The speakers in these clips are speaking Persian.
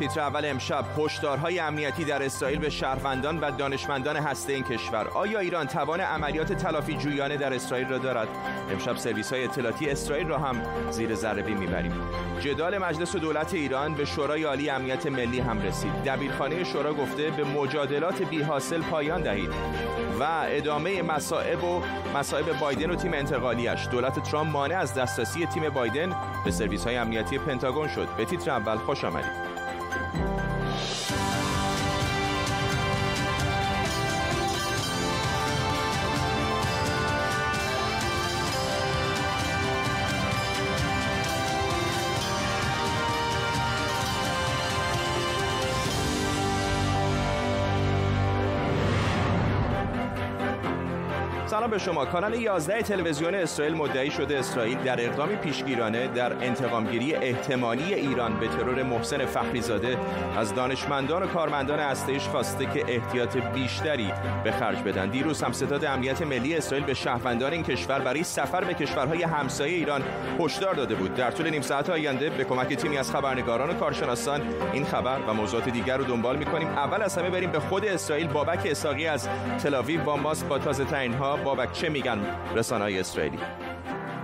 تیتر اول امشب هشدارهای امنیتی در اسرائیل به شهروندان و دانشمندان هسته این کشور. آیا ایران توان عملیات تلافی جویانه در اسرائیل را دارد؟ امشب سرویس های اطلاعاتی اسرائیل را هم زیر ذره می‌بریم. جدال مجلس دولت ایران به شورای عالی امنیت ملی هم رسید. دبیرخانه شورا گفته به مجادلات بی حاصل پایان دهید و ادامه مصائب و مصائب بایدن و تیم انتقالیش دولت ترامپ مانع از دسترسی تیم بایدن به سرویس های امنیتی پنتاگون شد. به تیتر اول خوش آمدید. سلام به شما. کانال 11 تلویزیون اسرائیل مدعی شده اسرائیل در اقدامی پیشگیرانه در انتقامگیری احتمالی ایران به ترور محسن فخریزاده از دانشمندان و کارمندان هسته‌ایش خواسته که احتیاط بیشتری به خرج بدن. دیروز هم ستاد امنیت ملی اسرائیل به شهروندان این کشور برای سفر به کشورهای همسایه ایران هشدار داده بود. در طول نیم ساعت آینده به کمک تیمی از خبرنگاران و کارشناسان این خبر و موضوعات دیگر رو دنبال می‌کنیم. اول از همه بریم به خود اسرائیل. بابک اساقی از تل با ماست با تازه ترین ها بابک چه میگن رسانه های اسرائیلی.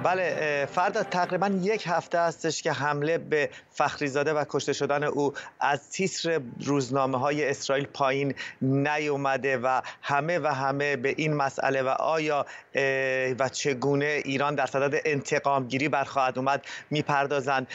بله فردا تقریبا یک هفته هستش که حمله به فخریزاده و کشته شدن او از تیتر روزنامه های اسرائیل پایین نیومده و همه و همه به این مسئله و آیا و چگونه ایران در صدد انتقام گیری برخواهد اومد می‌پردازند.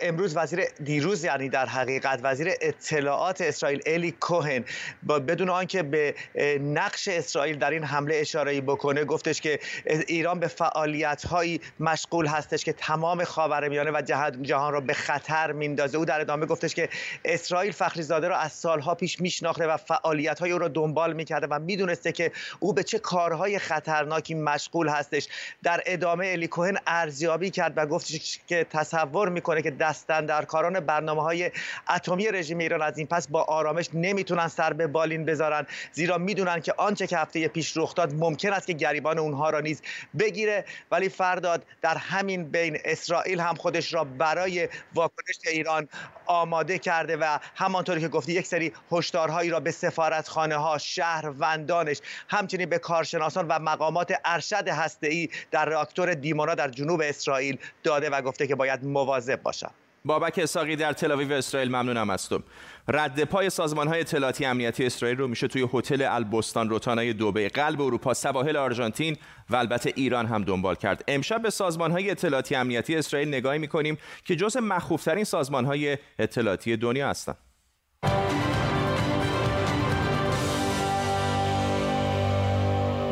امروز وزیر دیروز یعنی در حقیقت وزیر اطلاعات اسرائیل الی کوهن بدون آنکه به نقش اسرائیل در این حمله اشاره بکنه گفتش که ایران به فعالیت هایی مشغول هستش که تمام خاورمیانه و جهان را به خطر میندازه. او در ادامه گفتش که اسرائیل فخریزاده را از سالها پیش میشناخته و فعالیت های او را دنبال می‌کرده و می‌دونسته که او به چه کارهای خطرناکی مشغول هستش. در ادامه الی کوهن ارزیابی کرد و گفتش که تصور می‌کنه که دستن در کاران برنامه های اتمی رژیم ایران از این پس با آرامش نمی‌تونن سر به بالین بذارن. زیرا می‌دونن که آنچه که هفته پیش رخ داد ممکن است که گریبان اونها را نیز بگیره. ولی فرداد در همین بین اسرائیل هم خودش را برای واکنش ایران آماده کرده و همانطوری که گفتی یک سری هشدارهایی را به سفارتخانه ها شهروندانش همچنین به کارشناسان و مقامات ارشد هسته‌ای در راکتور دیمونا در جنوب اسرائیل داده و گفته که باید مواظب باشند بابک اساقی در تل اسرائیل ممنونم هستم رد پای سازمان های اطلاعاتی امنیتی اسرائیل رو میشه توی هتل البستان روتانای دوبه قلب اروپا سواحل آرژانتین و البته ایران هم دنبال کرد. امشب به سازمان های اطلاعاتی امنیتی اسرائیل نگاهی می‌کنیم که جز مخوفترین سازمان های اطلاعاتی دنیا هستند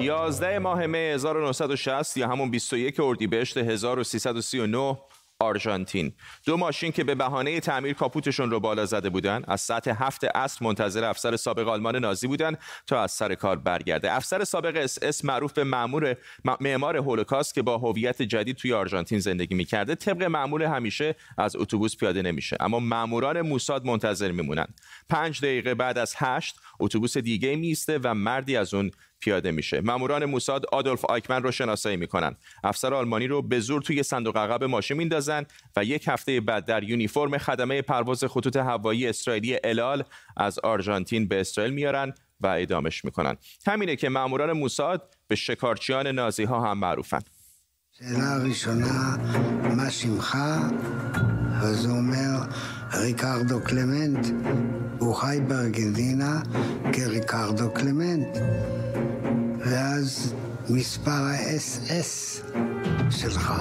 11 ماه می 1960 یا همون 21 اردیبهشت 1339 آرژانتین. دو ماشین که به بهانه تعمیر کاپوتشون رو بالا زده بودن از ساعت هفت عصر منتظر افسر سابق آلمان نازی بودن تا از سر کار برگرده. افسر سابق اس اس معروف به معمور معمار هولوکاست که با هویت جدید توی آرژانتین زندگی می‌کرده طبق معمول همیشه از اتوبوس پیاده نمیشه. اما ماموران موساد منتظر میمونن. پنج دقیقه بعد از هشت اتوبوس دیگه‌ای می‌ایسته و مردی از اون پیاده میشه ماموران موساد آدولف آیکمن رو شناسایی میکنن افسر آلمانی رو به زور توی صندوق عقب ماشین میندازن و یک هفته بعد در یونیفرم خدمه پرواز خطوط هوایی اسرائیلی الال از آرژانتین به اسرائیل میارن و اعدامش میکنن همینه که ماموران موساد به شکارچیان نازی ها هم معروفن אז הוא אומר, ריקרדו קלמנט, הוא חי בארגנטינה כריקרדו קלמנט. מספר האס-אס שלך.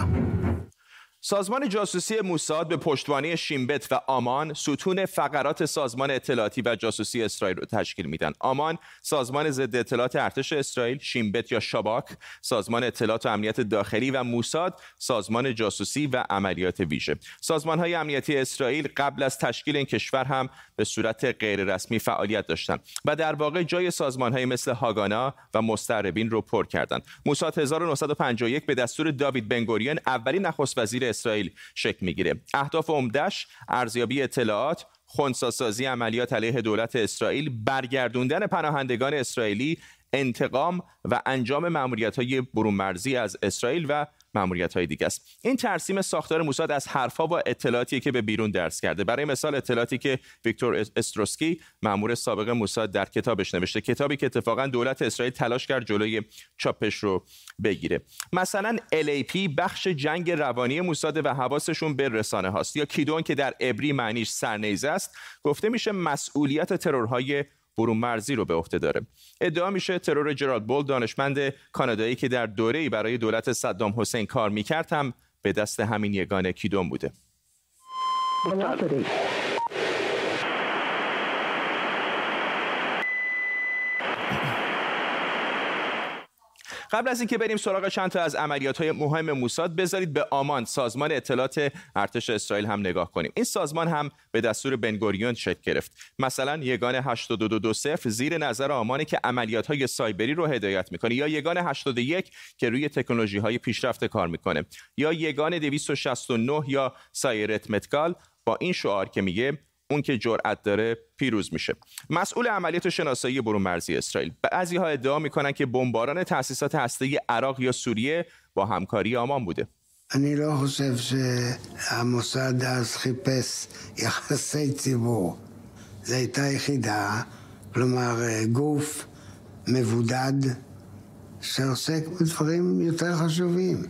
سازمان جاسوسی موساد به پشتوانه شیمبت و آمان ستون فقرات سازمان اطلاعاتی و جاسوسی اسرائیل رو تشکیل میدن. آمان سازمان ضد اطلاعات ارتش اسرائیل، شیمبت یا شاباک سازمان اطلاعات و امنیت داخلی و موساد سازمان جاسوسی و عملیات ویژه. سازمان های امنیتی اسرائیل قبل از تشکیل این کشور هم به صورت غیررسمی فعالیت داشتند و در واقع جای سازمان های مثل هاگانا و مستعربین رو پر کردند. موساد 1951 به دستور داوید بنگوریان اولین نخست وزیر اسرائیل شکل می‌گیره. اهداف عمدهش ارزیابی اطلاعات خونساسازی عملیات علیه دولت اسرائیل برگردوندن پناهندگان اسرائیلی انتقام و انجام معمولیت های برون مرزی از اسرائیل و ماموریت های دیگه است. این ترسیم ساختار موساد از حرفها و اطلاعاتی که به بیرون درس کرده. برای مثال اطلاعاتی که ویکتور استروسکی مامور سابق موساد در کتابش نوشته. کتابی که اتفاقا دولت اسرائیل تلاش کرد جلوی چاپش رو بگیره. مثلا LAP بخش جنگ روانی موساد و حواسشون به رسانه هاست. یا کیدون که در عبری معنیش سرنیزه است. گفته میشه مسئولیت ترورهای برون مرزی رو به عهده داره. ادعا میشه ترور جرالد بول دانشمند کانادایی که در دوره‌ای برای دولت صدام حسین کار می‌کرد هم به دست همین یگان کیدون بوده. قبل از اینکه بریم سراغ چند تا از عملیات های مهم موساد بذارید به آمان سازمان اطلاعات ارتش اسرائیل هم نگاه کنیم. این سازمان هم به دستور بنگوریون شکل گرفت. مثلا یگان 8220 زیر نظر آمانه که عملیات های سایبری رو هدایت می‌کنه یا یگان 81 که روی تکنولوژی های پیشرفته کار می‌کنه یا یگان 269 یا سایرت متکال با این شعار که میگه اون که جرأت داره پیروز میشه مسئول عملیات شناسایی برون مرزی اسرائیل بعضی ها ادعا میکنن که بمباران تأسیسات هسته‌ای عراق یا سوریه با همکاری آمان بوده אני לא חושב שהמוסד אז חיפש יחסי ציבור. זו הייתה יחידה, כלומר גוף מבודד שעוסק בדברים יותר חשובים.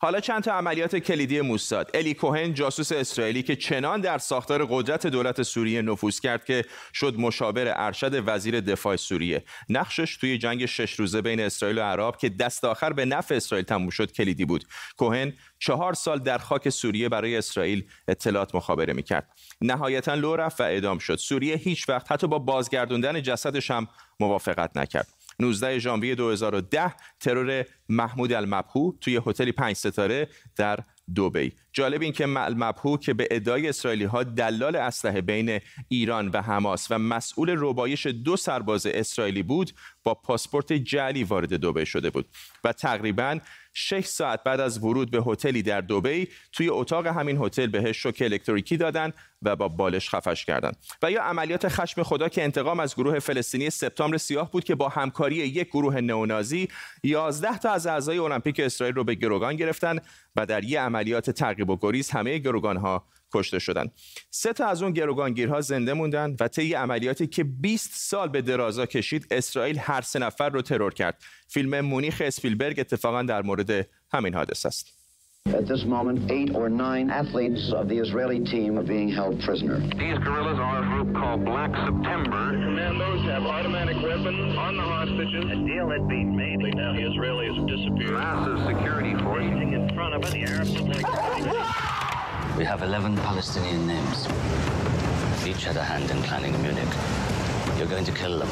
حالا چند تا عملیات کلیدی موساد. الی کوهن جاسوس اسرائیلی که چنان در ساختار قدرت دولت سوریه نفوذ کرد که شد مشاور ارشد وزیر دفاع سوریه. نقشش توی جنگ شش روزه بین اسرائیل و عرب که دست آخر به نفع اسرائیل تموم شد کلیدی بود. کوهن چهار سال در خاک سوریه برای اسرائیل اطلاعات مخابره می‌کرد. نهایتا لو رفت و اعدام شد. سوریه هیچ وقت حتی با بازگردوندن جسدش هم موافقت نکرد. 19 ژانویه 2010 ترور محمود المبهو توی هتلی پنج ستاره در دوبی جالب این که مبهو که به ادعای اسرائیلی ها دلال اسلحه بین ایران و حماس و مسئول ربایش دو سرباز اسرائیلی بود با پاسپورت جعلی وارد دوبی شده بود و تقریبا 6 ساعت بعد از ورود به هتلی در دوبی توی اتاق همین هتل بهش شوک الکتریکی دادن و با بالش خفش کردند و یا عملیات خشم خدا که انتقام از گروه فلسطینی سپتامبر سیاه بود که با همکاری یک گروه نئونازی 11 تا از اعضای المپیک اسرائیل رو به گروگان گرفتن و در یک عملیات تعقیب و گریز همه گروگان ها کشته شدند. سه تا از اون گروگانگیرها زنده موندن و طی عملیاتی که 20 سال به درازا کشید اسرائیل هر سه نفر رو ترور کرد. فیلم مونیخ اسپیلبرگ اتفاقا در مورد همین حادثه است. At this moment, eight or nine athletes of the Israeli team are being held prisoner. These guerrillas are a group called Black September. Commandos have automatic weapons on the hostages. A deal had been made. Now the Israelis have disappeared. Massive security force. in front of it. The Arabs. We have 11 Palestinian names. Each had a hand in planning Munich. You're going to kill them,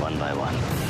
one by one.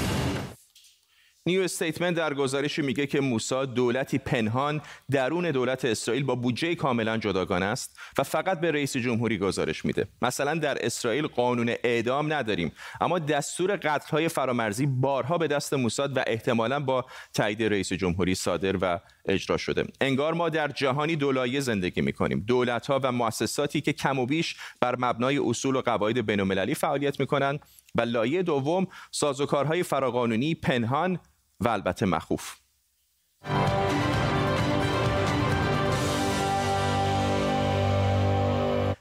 نیو استیتمنت در گزارشی میگه که موسا دولتی پنهان درون دولت اسرائیل با بودجه کاملا جداگانه است و فقط به رئیس جمهوری گزارش میده. مثلا در اسرائیل قانون اعدام نداریم اما دستور قتل‌های فرامرزی بارها به دست موساد و احتمالا با تایید رئیس جمهوری صادر و اجرا شده. انگار ما در جهانی دولایه زندگی می‌کنیم. دولت‌ها و مؤسساتی که کم و بیش بر مبنای اصول و قواعد بین‌المللی فعالیت می‌کنند و لایه دوم سازوکارهای فراقانونی پنهان و البته مخوف.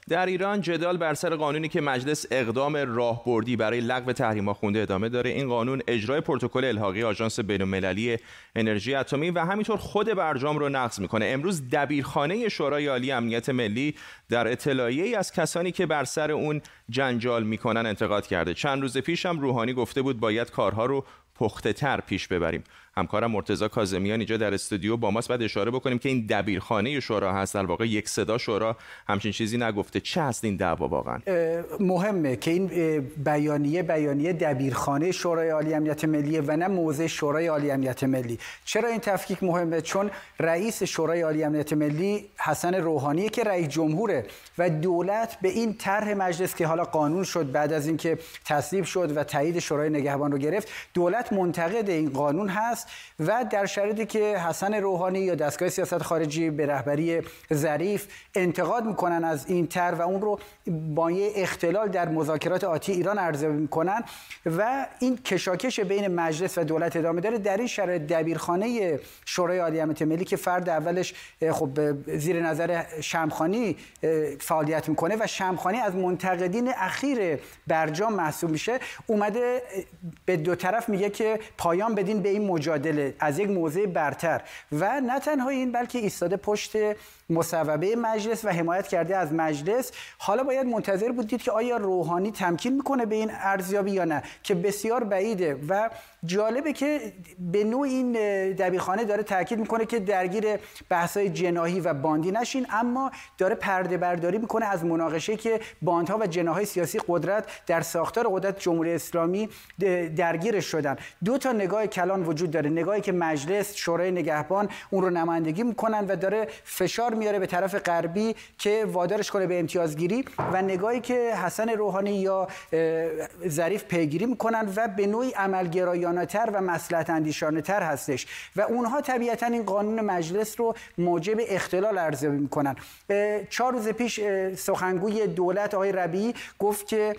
در ایران جدال بر سر قانونی که مجلس اقدام راهبردی برای لغو تحریما خونده ادامه داره. این قانون اجرای پروتکل الحاقی آژانس بین‌المللی انرژی اتمی و همینطور خود برجام رو نقض می‌کنه. امروز دبیرخانه شورای عالی امنیت ملی در اطلاعیه ای از کسانی که بر سر اون جنجال می‌کنن انتقاد کرده. چند روز پیش هم روحانی گفته بود باید کارها رو پخته تر پیش ببریم. همکارم مرتضی کاظمیان اینجا در استودیو با ماست. بعد اشاره بکنیم که این دبیرخانه شورا هست. در واقع یک صدا شورا همچین چیزی نگفته. چه هست این دعوا واقعا؟ مهمه که این بیانیه بیانیه دبیرخانه شورای عالی امنیت ملی و نه موضع شورای عالی امنیت ملی. چرا این تفکیک مهمه؟ چون رئیس شورای عالی امنیت ملی حسن روحانی که رئیس جمهوره و دولت به این طرح مجلس که حالا قانون شد بعد از اینکه تصویب شد و تایید شورای نگهبان رو گرفت دولت منتقد این قانون هست و در شرایطی که حسن روحانی یا دستگاه سیاست خارجی به رهبری ظریف انتقاد می‌کنن از این تر و اون رو با یه اختلال در مذاکرات آتی ایران ارزیابی می‌کنن و این کشاکش بین مجلس و دولت ادامه داره در این شرایط دبیرخانه شورای عالی امنیت ملی که فرد اولش خب زیر نظر شمخانی فعالیت می‌کنه و شمخانی از منتقدین اخیر برجام محسوب میشه اومده به دو طرف میگه که پایان بدین به این مجادله. از یک موضع برتر. و نه تنها این بلکه ایستاده پشت مصوبه مجلس و حمایت کرده از مجلس. حالا باید منتظر بودید که آیا روحانی تمکین می‌کنه به این ارزیابی یا نه که بسیار بعیده. و جالبه که به نوع این دبیرخانه داره تاکید می‌کنه که درگیر بحث‌های جناهی و باندی نشین اما داره پرده برداری می‌کنه از مناقشه که باندها و جناهای سیاسی قدرت در ساختار قدرت جمهوری اسلامی درگیرش شدن. دو تا نگاه کلان وجود داره. نگاهی که مجلس شورای نگهبان اون رو نمایندگی می‌کنن و داره فشار میاره به طرف غربی که وادارش کنه به امتیازگیری و نگاهی که حسن روحانی یا ظریف پیگیری می‌کنن و به نوعی عملگرایانه تر و مسلحت اندیشانه تر هستش و اونها طبیعتا این قانون مجلس رو موجب اختلال ارزیابی می‌کنن. چهار روز پیش سخنگوی دولت آقای ربیعی گفت که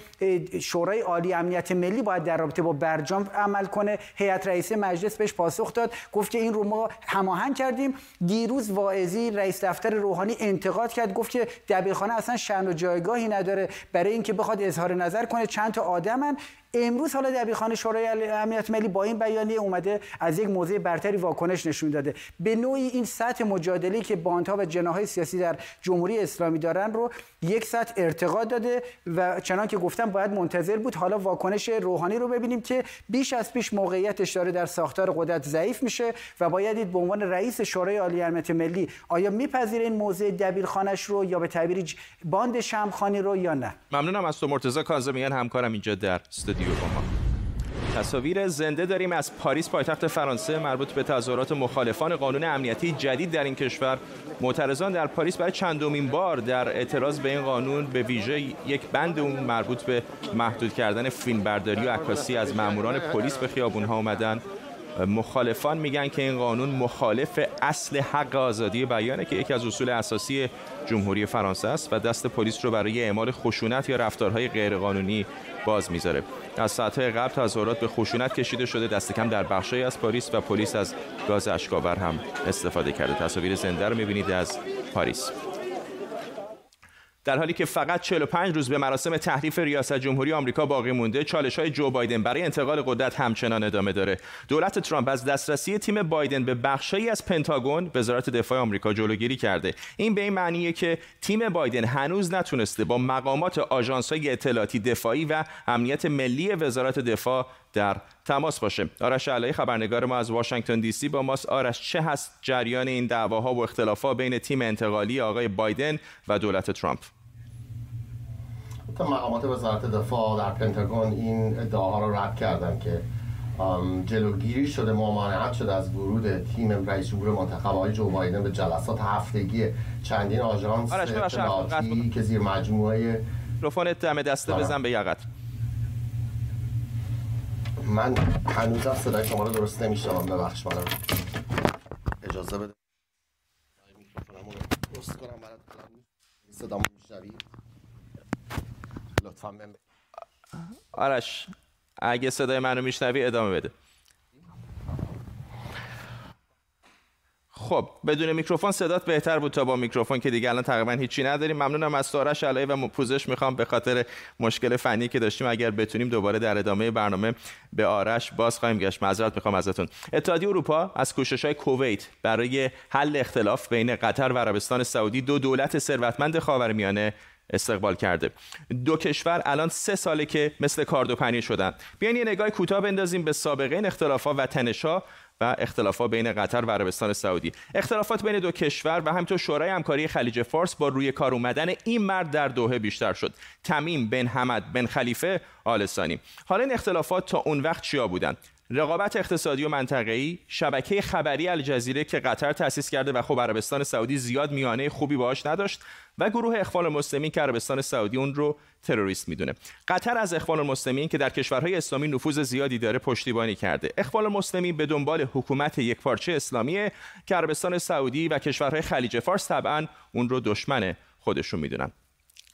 شورای عالی امنیت ملی باید در رابطه با برجام عمل کنه. هیئت رئیسه مجلس بهش پاسخ داد. گفت که این رو ما هماهنگ کردیم. دیروز واعظی رئیس دفتر روحانی انتقاد کرد گفت که دبیرخانه اصلا شأن و جایگاهی نداره. برای اینکه بخواد اظهار نظر کنه چند تا آدمن امروز حالا دبیرخانه شورای امنیت ملی با این بیانیه اومده از یک موضع برتری واکنش نشون داده. به نوعی این سطح مجادله که باندها و جناهای سیاسی در جمهوری اسلامی دارن رو یک سطح ارتقا داده و چنان که گفتم باید منتظر بود حالا واکنش روحانی رو ببینیم که بیش از پیش موقعیتش داره در ساختار قدرت ضعیف میشه و باید دید به عنوان رئیس شورای عالی امنیت ملی آیا میپذیره این موضع دبیرخانش رو یا به تعبیری باند شمخانی رو یا نه؟ ممنونم از تو مرتضی کاظمیان همکارم اینجا در با ما تصاویر زنده داریم از پاریس پایتخت فرانسه مربوط به تظاهرات مخالفان قانون امنیتی جدید در این کشور. معترضان در پاریس برای چندمین بار در اعتراض به این قانون به ویژه یک بند اون مربوط به محدود کردن فیلمبرداری و عکاسی از ماموران پلیس به خیابونها اومدن مخالفان میگن که این قانون مخالف اصل حق آزادی بیانه که یکی از اصول اساسی جمهوری فرانسه است و دست پلیس رو برای اعمال خشونت یا رفتارهای غیرقانونی باز می‌ذاره. از ساعتهای قبل تظاهرات به خشونت کشیده شده دست کم در بخشی از پاریس و پلیس از گاز اشک‌آور هم استفاده کرده. تصاویر زنده رو می‌بینید از پاریس. در حالی که فقط 45 روز به مراسم تحلیف ریاست جمهوری آمریکا باقی مونده چالش های جو بایدن برای انتقال قدرت همچنان ادامه داره. دولت ترامپ از دسترسی تیم بایدن به بخشی از پنتاگون وزارت دفاع آمریکا جلوگیری کرده. این به این معنیه که تیم بایدن هنوز نتونسته با مقامات آژانس های اطلاعاتی دفاعی و امنیت ملی وزارت دفاع در تماس باشه. آرش علایی خبرنگار ما از واشنگتن دی سی با ماست. آرش چه هست جریان این دعواها و اختلافات بین تیم انتقالی آقای بایدن و دولت ترامپ؟ مقامات وزارت دفاع در پنتاگون این ادعاها رو رد کردن که جلوگیری شده ممانعت شده از ورود تیم رئیس جمهور منتخب آقای جو بایدن به جلسات هفتگی چندین آژانس اطلاعاتی که زیر مجموعه میکروفون دم دسته بزن به یقت. من هنوزم صدای شما رو درست نمیشنوم ببخش من اجازه بده. میکروفونمو درست کنم برات صدامو میشنوی؟ لطفا آرش اگه صدای منو میشنوی ادامه بده. خب بدون میکروفون صدات بهتر بود تا با میکروفون که دیگه الان تقریبا هیچی نداریم. ممنونم از آرش علایی و پوزش می‌خوام. به خاطر مشکل فنی که داشتیم اگر بتونیم دوباره در ادامه برنامه به آرش باز خواهیم گشت. معذرت می‌خوام ازتون. اتحادیه اروپا از کوشش های کویت برای حل اختلاف بین قطر و عربستان سعودی دو دولت ثروتمند خاورمیانه استقبال کرده. دو کشور الان سه ساله که مثل کارد و پنیر شدن. بیاین یه نگاه کوتاه بندازیم به سابقه این اختلافات و تنشا و اختلافات بین قطر و عربستان سعودی. اختلافات بین دو کشور و همینطور شورای همکاری خلیج فارس با روی کار اومدن این مرد در دوحه بیشتر شد. تمیم بن حمد بن خلیفه آل ثانی حالا این اختلافات تا اون وقت چیا بودن؟ رقابت اقتصادی و منطقه‌ای شبکه خبری الجزیره که قطر تأسیس کرده و خب عربستان سعودی زیاد میانه خوبی باهاش نداشت و گروه اخوان المسلمین که عربستان سعودی اون رو تروریست می‌دونه. قطر از اخوان المسلمین که در کشورهای اسلامی نفوذ زیادی داره پشتیبانی کرده. اخوان المسلمین به دنبال حکومت یکپارچه اسلامی که عربستان سعودی و کشورهای خلیج فارس طبعا اون رو دشمن خودشون می‌دونن.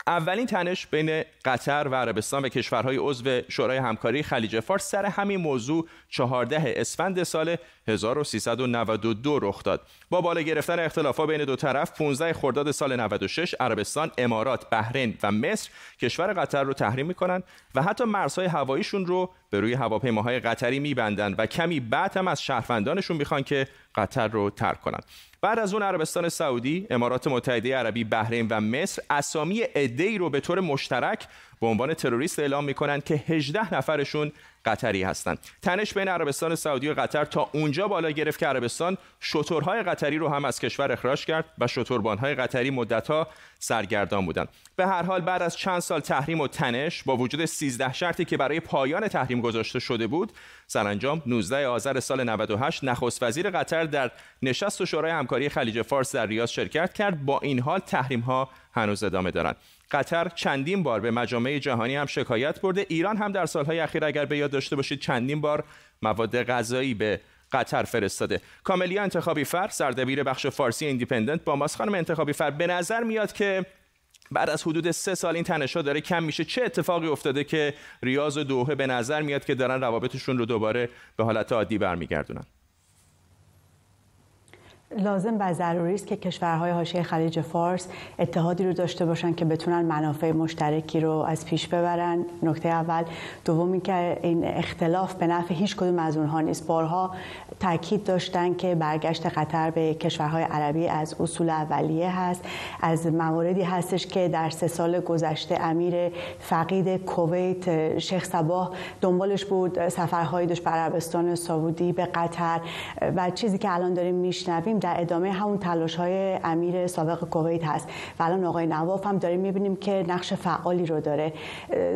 اولین تنش بین قطر و عربستان و کشورهای عضو شورای همکاری خلیج فارس سر همین موضوع 14 اسفند سال 1392 رخ داد. با بالا گرفتن اختلافات بین دو طرف 15 خرداد سال 96 عربستان، امارات، بحرین و مصر کشور قطر رو تحریم می‌کنن و حتی مرزهای هواییشون رو به روی هواپیماهای قطری میبندن و کمی بعد هم از شهروندانشون می‌خوان که قطر رو ترک کنن. بعد از اون عربستان سعودی، امارات متحده عربی، بحرین و مصر اسامی عده‌ای رو به طور مشترک به عنوان تروریست اعلام می‌کنن که 18 نفرشون قطری هستند. تنش بین عربستان سعودی و قطر تا اونجا بالا گرفت که عربستان شترهای قطری رو هم از کشور اخراج کرد و شتربانهای قطری مدتها سرگردان بودند. به هر حال بعد از چند سال تحریم و تنش با وجود 13 شرطی که برای پایان تحریم گذاشته شده بود سرانجام 19 آذر سال 98 نخست وزیر قطر در نشست شورای همکاری خلیج فارس در ریاض شرکت کرد. با این حال تحریم ها هنوز ادامه دارند. قطر چندین بار به مجامع جهانی هم شکایت برده. ایران هم در سالهای اخیر اگر به یاد داشته باشید چندین بار مواد غذایی به قطر فرستاده. کاملیا انتخابی فر سردبیر بخش فارسی ایندیپندنت با ماست خانم انتخابی فر به نظر میاد که بعد از حدود سه سال این تنشا داره کم میشه. چه اتفاقی افتاده که ریاض و دوحه به نظر میاد که دارن روابطشون رو دوباره به حالت عادی برمیگردونن؟ لازم و ضروری است که کشورهای حاشیه خلیج فارس اتحادی رو داشته باشن که بتونن منافع مشترکی رو از پیش ببرن. نکته اول. دوم اینکه این اختلاف به نفع هیچ کدوم از اونها نیست. بارها تاکید داشتن که برگشت قطر به کشورهای عربی از اصول اولیه هست. از مواردی هستش که در سه سال گذشته امیر فقید کویت شیخ صباح دنبالش بود. سفرهایی داشت به عربستان سعودی به قطر. و چیزی که الان داریم میشنویم در ادامه همون تلاش های امیر سابق کویت هست. و الان آقای نواف هم داریم می‌بینیم که نقش فعالی رو داره.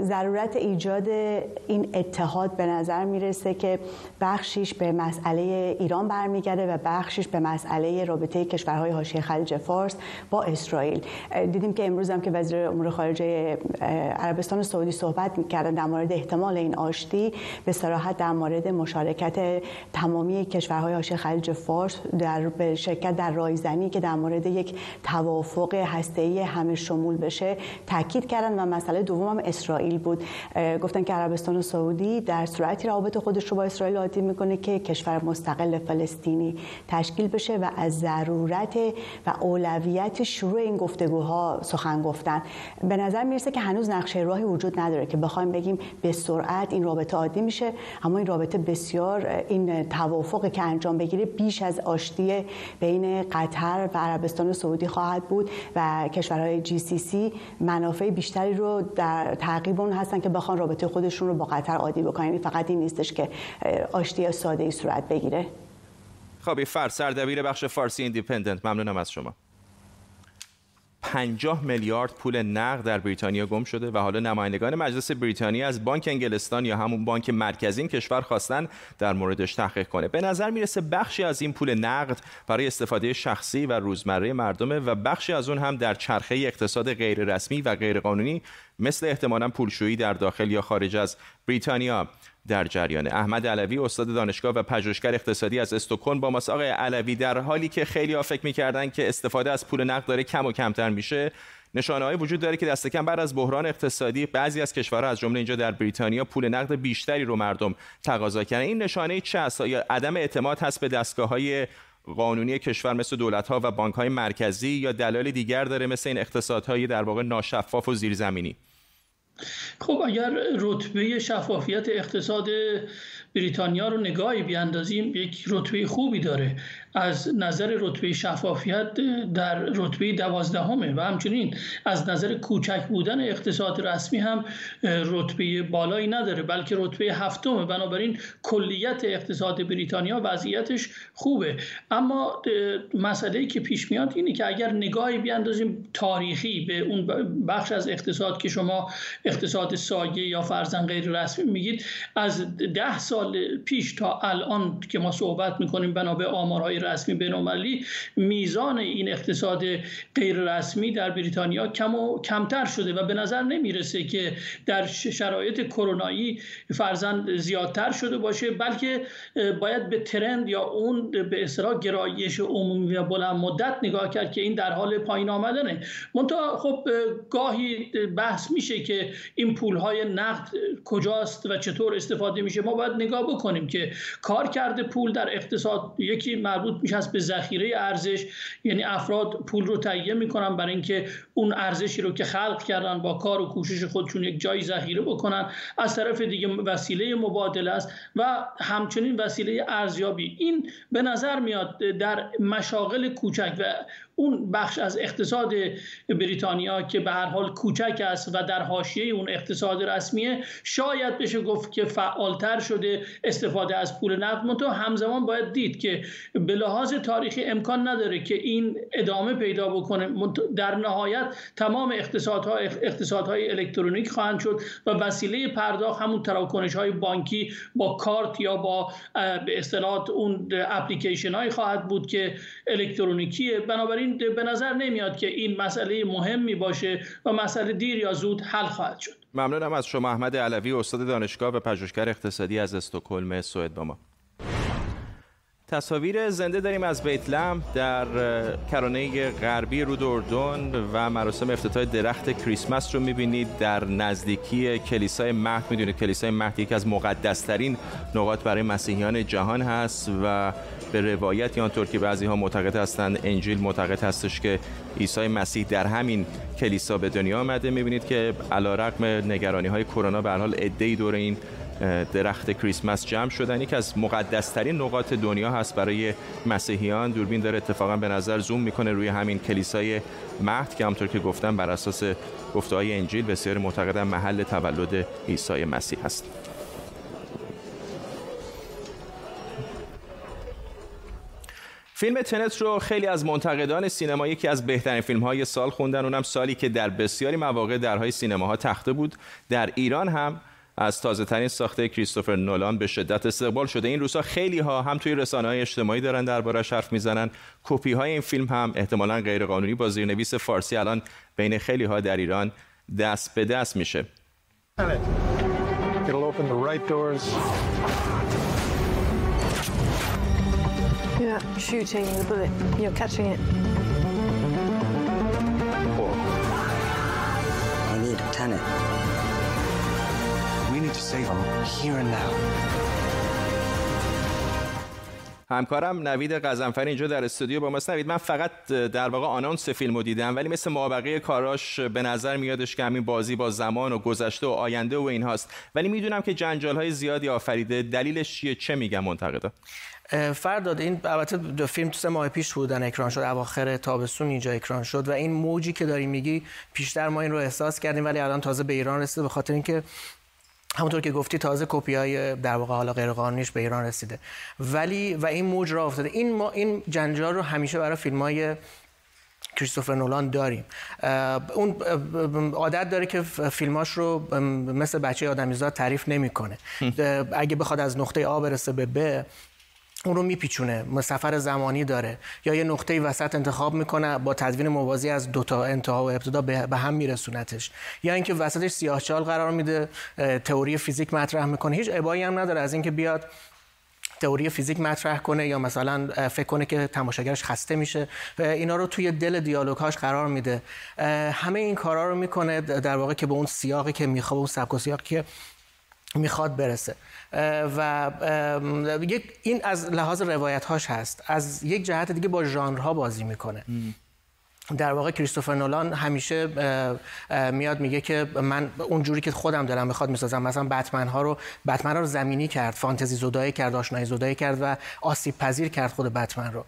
ضرورت ایجاد این اتحاد به نظر می‌رسه که بخشیش به مسئله ایران برمیگرده و بخشیش به مسئله رابطه کشورهای حاشیه خلیج فارس با اسرائیل. دیدیم که امروز هم که وزیر امور خارجه عربستان سعودی صحبت می‌کردن در مورد احتمال این آشتی. به صراحت در مورد مشارکت تمامی کشورهای حاشیه خلیج فارس در به شرکت در رایزنی که در مورد یک توافق هسته‌ای همه شمول بشه تاکید کردن و مسئله دوم هم اسرائیل بود. گفتن که عربستان سعودی در صورتی روابط خودش رو با اسرائیل عادی می‌کنه که کشور مستقل فلسطینی تشکیل بشه و از ضرورت و اولویت شروع این گفتگوها سخن گفتن. به نظر می‌رسه که هنوز نقشه راهی وجود نداره که بخوایم بگیم به سرعت این رابطه عادی میشه اما این رابطه بسیار این توافقی که انجام بگیره بیش از آشتی بین قطر و عربستان سعودی خواهد بود و کشورهای جی سی سی منافع بیشتری رو در تعقیب اون هستن که بخوان رابطه خودشون رو با قطر عادی بکنن. یعنی فقط این نیستش که آشتی ساده ای صورت بگیره. خب فر سردبیر بخش فارسی ایندیپندنت. ممنونم از شما. 50 میلیارد پول نقد در بریتانیا گم شده و حالا نمایندگان مجلس بریتانیا از بانک انگلستان یا همون بانک مرکزی کشور خواستن در موردش تحقیق کنه. به نظر می‌رسه بخشی از این پول نقد برای استفاده شخصی و روزمره مردمه و بخشی از اون هم در چرخه اقتصاد غیررسمی و غیرقانونی مثل احتمالا پولشویی در داخل یا خارج از بریتانیا. در جریان احمد علوی استاد دانشگاه و پژوهشگر اقتصادی از استکهلم با ماست. آقای علوی در حالی که خیلی ها فکر می‌کردن که استفاده از پول نقد داره کم و کمتر میشه نشانه های وجود داره که دست کم بعد از بحران اقتصادی بعضی از کشورها از جمله اینجا در بریتانیا پول نقد بیشتری رو مردم تقاضا کردن. این نشانه چه است؟ یا عدم اعتماد هست به دستگاه های قانونی کشور مثل دولت ها و بانک های مرکزی یا دلایل دیگر داره مثل این اقتصادهای در واقع ناشفاف و زیرزمینی؟ خب اگر رتبه شفافیت اقتصاد بریتانیا رو نگاهی بیاندازیم یک رتبه خوبی داره. از نظر رتبه شفافیت در رتبه دوازدهمه و همچنین از نظر کوچک بودن اقتصاد رسمی هم رتبه بالایی نداره بلکه رتبه هفتمه. بنابراین کلیت اقتصاد بریتانیا وضعیتش خوبه. اما مسئله که پیش میاد اینه که اگر نگاهی بیاندازیم تاریخی به اون بخش از اقتصاد که شما اقتصاد سایه یا فرزن غیر رسمی میگید از ده سال پیش تا الان که ما صحبت می‌کنیم بنا به آمارهای رسمی بینالمللی میزان این اقتصاد غیر رسمی در بریتانیا کم و کمتر شده و به نظر نمی‌رسه که در شرایط کرونایی فرزن زیادتر شده باشه بلکه باید به ترند یا اون به اصطلاح گرایش عمومی و بلند مدت نگاه کرد که این در حال پایین آمدنه. منتها خب گاهی بحث میشه که این پول های نقد کجاست و چطور استفاده میشه. ما باید نگاه بکنیم که کار کرده پول در اقتصاد یکی مربوط میشه به ذخیره ارزش یعنی افراد پول رو تهیه می‌کنن برای اینکه اون ارزشی رو که خلق کردن با کار و کوشش خودشون یک جایی ذخیره بکنن از طرف دیگه وسیله مبادله است و همچنین وسیله ارزیابی. این به نظر میاد در مشاغل کوچک و اون بخش از اقتصاد بریتانیا که به هر حال کوچک است و در حاشیه اون اقتصاد رسمیه شاید بشه گفت که فعالتر شده استفاده از پول نقد. منتها همزمان باید دید که به لحاظ تاریخی امکان نداره که این ادامه پیدا بکنه. در نهایت تمام اقتصادها اقتصادهای الکترونیک خواهند شد و وسیله پرداخت همون تراکنش های بانکی با کارت یا با به اصطلاح اون اپلیکیشن های خواهد بود که الکترونیکیه. بنابراین به نظر نمیاد که این مسئله مهمی باشه و مسئله دیر یا زود حل خواهد شد. ممنونم از شما احمد علوی استاد دانشگاه و پژوهشگر اقتصادی از استکهلم سوئد با ما. تصاویر زنده داریم از بیتلم در کرانه غربی رود اردن و مراسم افتتاح درخت کریسمس رو می‌بینید در نزدیکی کلیسای مهد. می‌دونید کلیسای مهد یکی از مقدسترین نقاط برای مسیحیان جهان هست و به روایت آنطور که بعضی ها معتقد هستند انجیل معتقد هستش که عیسی مسیح در همین کلیسا به دنیا آمده. می‌بینید که علا رقم نگرانی های کرونا به حال عده‌ای دور این درخت کریسمس جمع شدن. یکی از مقدسترین نقاط دنیا هست برای مسیحیان. دوربین داره اتفاقا به نظر زوم می‌کنه روی همین کلیسای مهد که همطور که گفتم بر اساس گفته انجیل بسیار معتقدن محل تولد عیسی مسیح هست. فیلم تنت رو خیلی از منتقدان سینما یکی از بهترین فیلم های سال خوندن. اونم سالی که در بسیاری مواقع درهای سینماها تخته بود. در ایران هم از تازه ترین ساخته کریستوفر نولان به شدت استقبال شده. این روزها خیلی ها هم توی رسانه های اجتماعی دارن دربارش حرف می‌زنن. کپی های این فیلم هم احتمالا غیرقانونی با زیرنویس فارسی الان بین خیلی ها در ایران دست به دست میشه. You're not shooting the bullet, you're catching it. Whoa. I need a tenant. We need to save him here and now. همکارم نوید قزنفر اینجا در استودیو با ماست. نوید من فقط در واقع آنانس فیلم رو دیدم ولی مثل مابقه کاراش به نظر میادش که همین بازی با زمان و گذشته و آینده و این هاست. ولی می‌دونم که جنجال های زیادی آفریده. دلیلش چیه؟ چه میگم منتقدا؟ فرداد این البته دو فیلم سه ماه پیش بودن اکران شد. اواخر تابستون اینجا اکران شد و این موجی که داری میگی پیشتر ما این رو احساس کردیم ولی الان تازه به ایران رسیده به خاطر اینکه همونطور که گفتی تازه کپی های در واقع حالا غیر قانونیش به ایران رسیده. ولی و این موج را افتاده. این ما این جنجال رو همیشه برای فیلم های کریستوفر نولان داریم. اون عادت داره که فیلماش رو مثل بچه آدمیزاد تعریف نمی‌کنه. اگه بخواد از نقطه آ برسه به ب اون رو میپیچونه سفر زمانی داره. یا یه نقطه وسط انتخاب می‌کنه با تدوین موازی از دو تا انتها و ابتدا به هم میرسونتش. یا اینکه وسطش سیاهچال قرار میده تئوری فیزیک مطرح می‌کنه. هیچ ابایی هم نداره از اینکه بیاد تئوری فیزیک مطرح کنه یا مثلا فکر کنه که تماشاگرش خسته میشه. اینا رو توی دل دیالوگهاش قرار میده. همه این کارا رو می‌کنه در واقع که به اون سیاقی که می‌خواد اون سبک سیاقی که می‌خواد برسه. و این از لحاظ روایت هاش هست. از یک جهت دیگه با ژانرها بازی می‌کنه. در واقع کریستوفر نولان همیشه میاد میگه که من اون جوری که خودم دلم بخواد می‌سازم. مثلا بتمن ها رو بتمن ها رو زمینی کرد فانتزی زدایی کرد آشنایی زدایی کرد و آسیب پذیر کرد خود بتمن رو.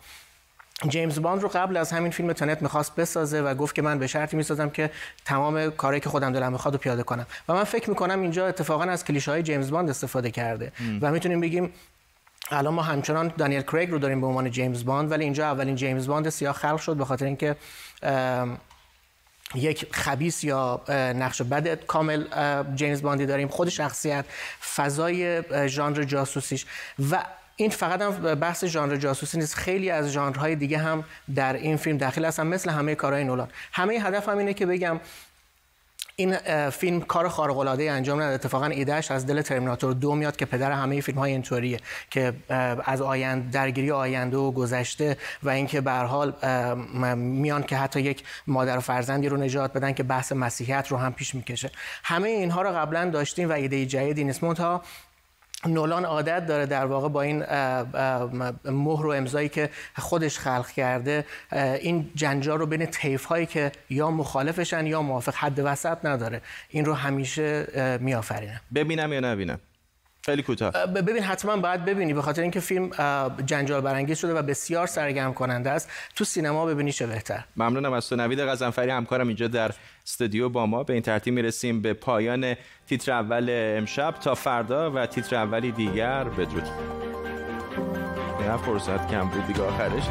جیمز باند رو قبل از همین فیلم تنت می‌خواست بسازه و گفت که من به شرطی می‌سازم که تمام کاری که خودم دلم می‌خواد رو پیاده کنم. و من فکر می‌کنم اینجا اتفاقا از کلیشه های جیمز باند استفاده کرده. و می‌تونیم بگیم الان ما همچنان دانیل کریگ رو داریم به عنوان جیمز باند ولی اینجا اولین جیمز باند سیاه خلق شد به خاطر اینکه یک خبیث یا نقش بد کامل جیمز باندی داریم. خود شخصیت فضای ژانر جاسوسیش. و این فقط هم بحث ژانر جاسوسی نیست. خیلی از ژانرهای دیگه هم در این فیلم داخل هستن مثل همه کارهای نولان. همه هدف هم اینه که بگم این فیلم کار خارق العاده انجام نداد. اتفاقا ایدهش از دل ترمیناتور دو میاد که پدر همه فیلم های اینطوریه که از آینده درگیری آینده و گذشته و اینکه به حال میان که حتی یک مادر و فرزندی رو نجات بدن که بحث مسیحیت رو هم پیش می‌کشه. همه اینها رو قبلا داشتیم و ایده جدیدی نیست. منتها نولان عادت داره در واقع با این مهر و امضایی که خودش خلق کرده این جنجال رو بین طیف هایی که یا مخالفشن یا موافق حد وسط نداره. این رو همیشه میآفرینه. ببینم یا نبینم؟ خیلی کوتاه. ببین حتما باید ببینی. به خاطر اینکه فیلم جنجال برانگیز شده و بسیار سرگرم کننده است. تو سینما ببینی چه بهتر. ممنونم از تو. نوید غزنفری همکارم اینجا در استودیو با ما. به این ترتیب می‌رسیم به پایان تیتر اول امشب. تا فردا و تیتر اولی دیگر بدرود. نه فرصت کم بود دیگه آخرش.